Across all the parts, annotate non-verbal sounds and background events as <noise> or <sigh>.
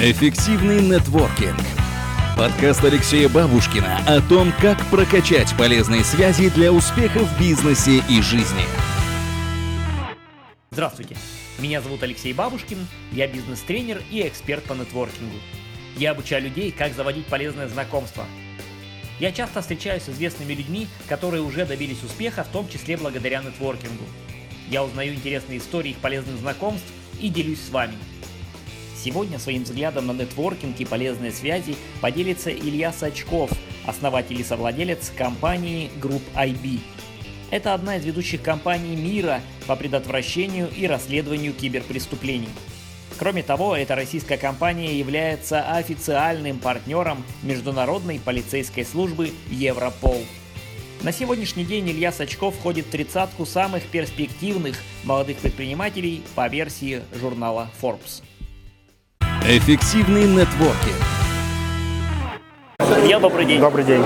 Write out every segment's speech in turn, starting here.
Эффективный нетворкинг. Подкаст Алексея Бабушкина о том, как прокачать полезные связи для успеха в бизнесе и жизни. Здравствуйте, меня зовут Алексей Бабушкин, я бизнес-тренер и эксперт по нетворкингу. Я обучаю людей, как заводить полезное знакомство. Я часто встречаюсь с известными людьми, которые уже добились успеха, в том числе благодаря нетворкингу. Я узнаю интересные истории их полезных знакомств и делюсь с вами – Сегодня своим взглядом на нетворкинг и полезные связи поделится Илья Сачков, основатель и совладелец компании Group IB. Это одна из ведущих компаний мира по предотвращению и расследованию киберпреступлений. Кроме того, эта российская компания является официальным партнером Международной полицейской службы Европол. На сегодняшний день Илья Сачков входит в тридцатку самых перспективных молодых предпринимателей по версии журнала Forbes. Эффективный нетворкинг. Илья, добрый день. Добрый день.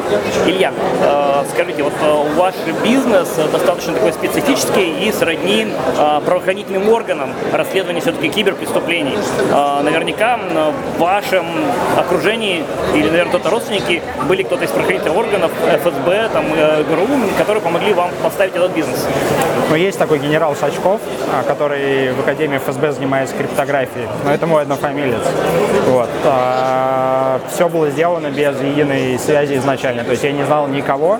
Илья, э, скажите, вот э, ваш бизнес достаточно такой специфический и сродни э, правоохранительным органам расследования все-таки киберпреступлений. Э, наверняка в вашем окружении или, наверное, кто-то родственники были кто-то из правоохранительных органов, ФСБ, там, э, ГРУ, которые помогли вам поставить этот бизнес. Ну, есть такой генерал Сачков, э, который в Академии ФСБ занимается криптографией, но это мой однофамилец. Вот. Все было сделано без единой связи изначально. То есть я не знал никого,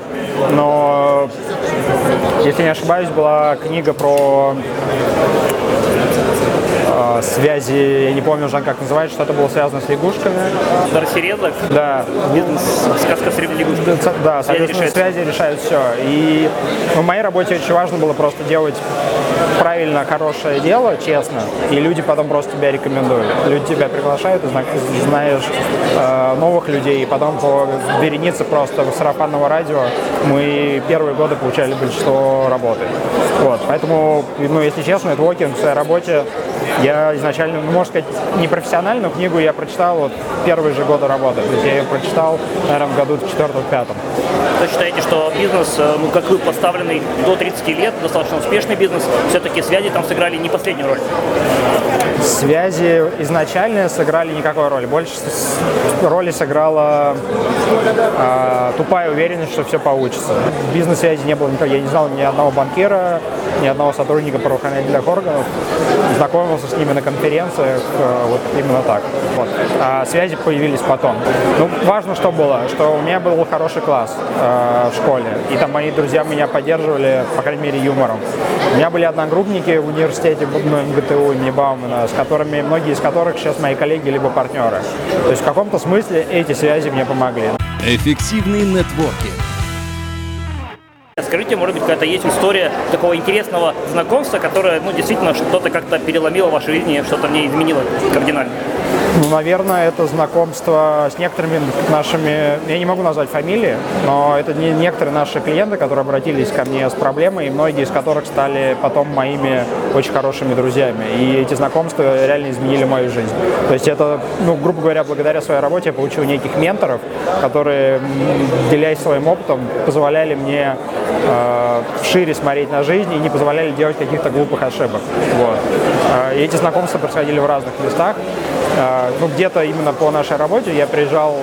но, если не ошибаюсь, была книга про связи, я не помню уже, как называется, что-то было связано с лягушками. Дарси Редлок? Да. Бизнес, сказка с лягушками. Да, соответственно, связи решают все. И в моей работе очень важно было просто делать правильно хорошее дело, честно, и люди потом просто тебя рекомендуют. Люди тебя приглашают, знаешь э, новых людей, и потом по веренице просто сарафанного радио мы первые годы получали большинство работы. Вот, поэтому, ну, если честно, нетворкинг в своей работе я изначально, ну, можно сказать, не профессионально, книгу я прочитал вот первые же годы работы. То есть я ее прочитал, наверное, в году в четвертом-пятом. Вы считаете, что бизнес, э, ну, как вы поставленный до 30 лет, достаточно успешный бизнес, все-таки связи там сыграли не последнюю роль? Связи изначально сыграли никакой роли. Больше роли сыграла э, тупая уверенность, что все получится. Бизнес-связи не было никак. Я не знал ни одного банкира, ни одного сотрудника правоохранительных органов. Знакомился с ними на конференциях, э, вот именно так. Вот. А связи появились потом. Ну, важно, что было, что у меня был хороший класс э, в школе, и там мои друзья меня поддерживали, по крайней мере, юмором. У меня были одногруппники в университете в МГТУ имени Баумана, с которыми, многие из которых сейчас мои коллеги либо партнеры. То есть в каком-то смысле эти связи мне помогли. Эффективный нетворкинг. Скажите, может быть, какая-то есть история такого интересного знакомства, которое, ну, действительно, что-то как-то переломило в вашей жизни, что-то в ней изменило кардинально? Ну, наверное, это знакомство с некоторыми нашими, я не могу назвать фамилии, но это не некоторые наши клиенты, которые обратились ко мне с проблемой, и многие из которых стали потом моими очень хорошими друзьями. И эти знакомства реально изменили мою жизнь. То есть это, ну, грубо говоря, благодаря своей работе я получил неких менторов, которые, делясь своим опытом, позволяли мне э, шире смотреть на жизнь и не позволяли делать каких-то глупых ошибок. Вот. Э, и эти знакомства происходили в разных местах. А, ну, где-то именно по нашей работе я приезжал,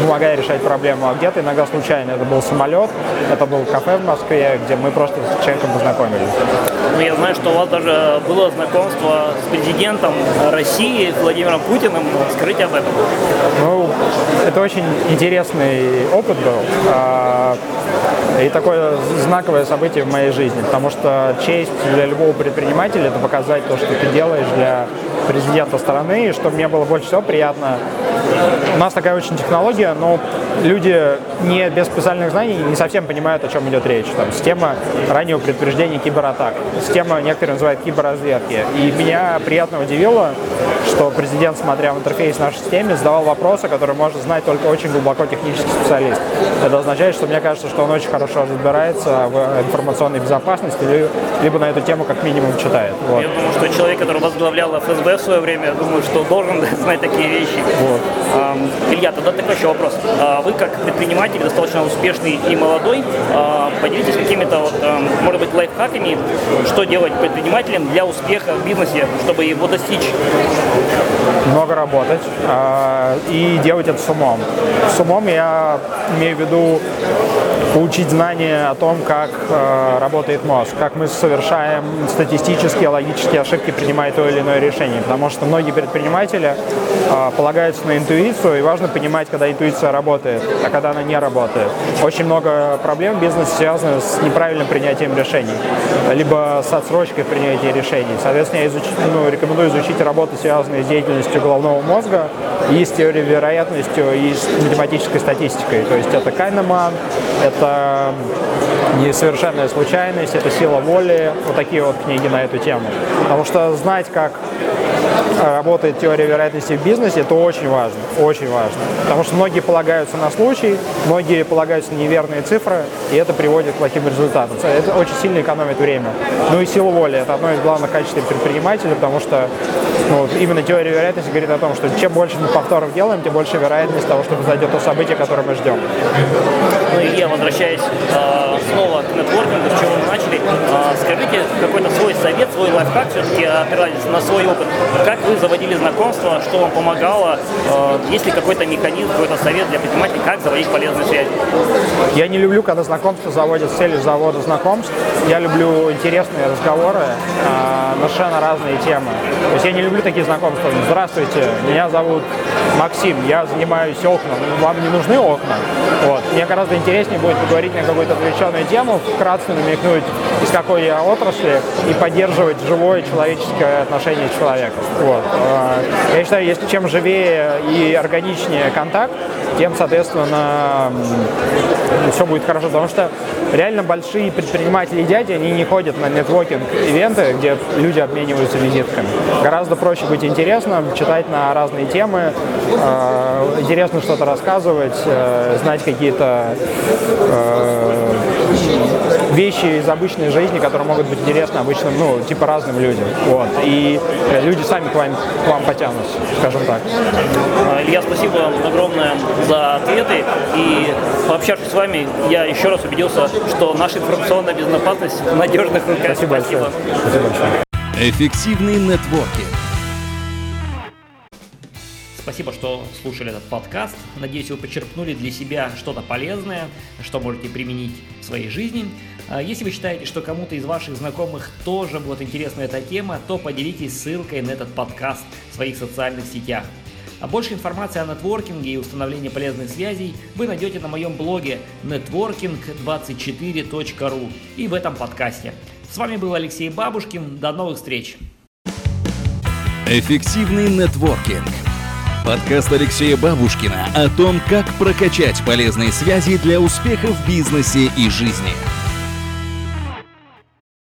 помогая решать проблему, а где-то иногда случайно. Это был самолет, это был кафе в Москве, где мы просто с человеком познакомились. Ну, я знаю, что у вас даже было знакомство с президентом России Владимиром Путиным. Скажите об этом. Ну, это очень интересный опыт был. А, и такое знаковое событие в моей жизни, потому что честь для любого предпринимателя – это показать то, что ты делаешь для президента страны, и что мне было больше всего приятно. У нас такая очень технология, но люди не без специальных знаний не совсем понимают, о чем идет речь. Там, система раннего предупреждения кибератак, система некоторые называют киберразведки. И меня приятно удивило, что президент, смотря в интерфейс нашей системы, задавал вопросы, которые может знать только очень глубоко технический специалист. Это означает, что мне кажется, что он очень хорошо разбирается в информационной безопасности, либо на эту тему как минимум читает. Вот. Я думаю, что человек, который возглавлял ФСБ в свое время, я думаю, что должен <laughs> знать такие вещи. Вот. Илья, тогда такой еще вопрос. А, вы как предприниматель достаточно успешный и молодой, а, поделитесь какими-то, вот, может быть, лайфхаками, что делать предпринимателям для успеха в бизнесе, чтобы его достичь? Много работать э, и делать это с умом. С умом я имею в виду получить знания о том, как э, работает мозг, как мы совершаем статистические, логические ошибки, принимая то или иное решение. Потому что многие предприниматели э, полагаются на интуицию, и важно понимать, когда интуиция работает, а когда она не работает. Очень много проблем в бизнесе связано с неправильным принятием решений, либо с отсрочкой принятия решений. Соответственно, я изуч... ну, рекомендую изучить работы, связанные с деятельностью головного мозга, и с теорией вероятностью, и с математической статистикой. То есть это Кайнеман, это несовершенная случайность, это сила воли, вот такие вот книги на эту тему. Потому что знать, как э, работает теория вероятности в бизнесе, это очень важно, очень важно. Потому что многие полагаются на случай, многие полагаются на неверные цифры, и это приводит к плохим результатам. Это очень сильно экономит время. Ну и сила воли – это одно из главных качеств предпринимателя, потому что ну, именно теория вероятности говорит о том, что чем больше мы повторов делаем, тем больше вероятность того, что произойдет то событие, которое мы ждем. Ну и я возвращаюсь э, снова к нетворкингу, с чего мы начали. Э, скажите какой-то свой совет, свой лайфхак, все-таки опираясь на свой опыт. Как вы заводили знакомства, что вам помогало? Э, есть ли какой-то механизм, какой-то совет для предпринимателей, как заводить полезные связи? Я не люблю, когда знакомства заводят с целью завода знакомств. Я люблю интересные разговоры на совершенно разные темы. То есть я не люблю такие знакомства. Здравствуйте, меня зовут Максим, я занимаюсь окнами. Вам не нужны окна? Вот. Мне гораздо интереснее будет поговорить на какую-то отвлеченную тему, вкратце намекнуть, из какой я отрасли, и поддерживать живое человеческое отношение с человеком. Вот. А, я считаю, если чем живее и органичнее контакт, тем, соответственно, все будет хорошо. Потому что реально большие предприниматели и дяди, они не ходят на нетворкинг-ивенты, где люди обмениваются визитками. Гораздо проще быть интересным, читать на разные темы, э, интересно что-то рассказывать, э, знать какие-то э, вещи из обычной жизни, которые могут быть интересны обычным, ну, типа разным людям. Вот. И люди сами к вам, к вам потянутся, скажем так. Илья, спасибо вам огромное за ответы. И пообщавшись с вами, я еще раз убедился, что наша информационная безопасность в надежных руках. Спасибо, спасибо. большое. Спасибо большое. Эффективный нетворкинг. Спасибо, что слушали этот подкаст. Надеюсь, вы почерпнули для себя что-то полезное, что можете применить в своей жизни. А если вы считаете, что кому-то из ваших знакомых тоже будет интересна эта тема, то поделитесь ссылкой на этот подкаст в своих социальных сетях. А больше информации о нетворкинге и установлении полезных связей вы найдете на моем блоге networking24.ru и в этом подкасте. С вами был Алексей Бабушкин. До новых встреч. Эффективный нетворкинг. Подкаст Алексея Бабушкина о том, как прокачать полезные связи для успеха в бизнесе и жизни.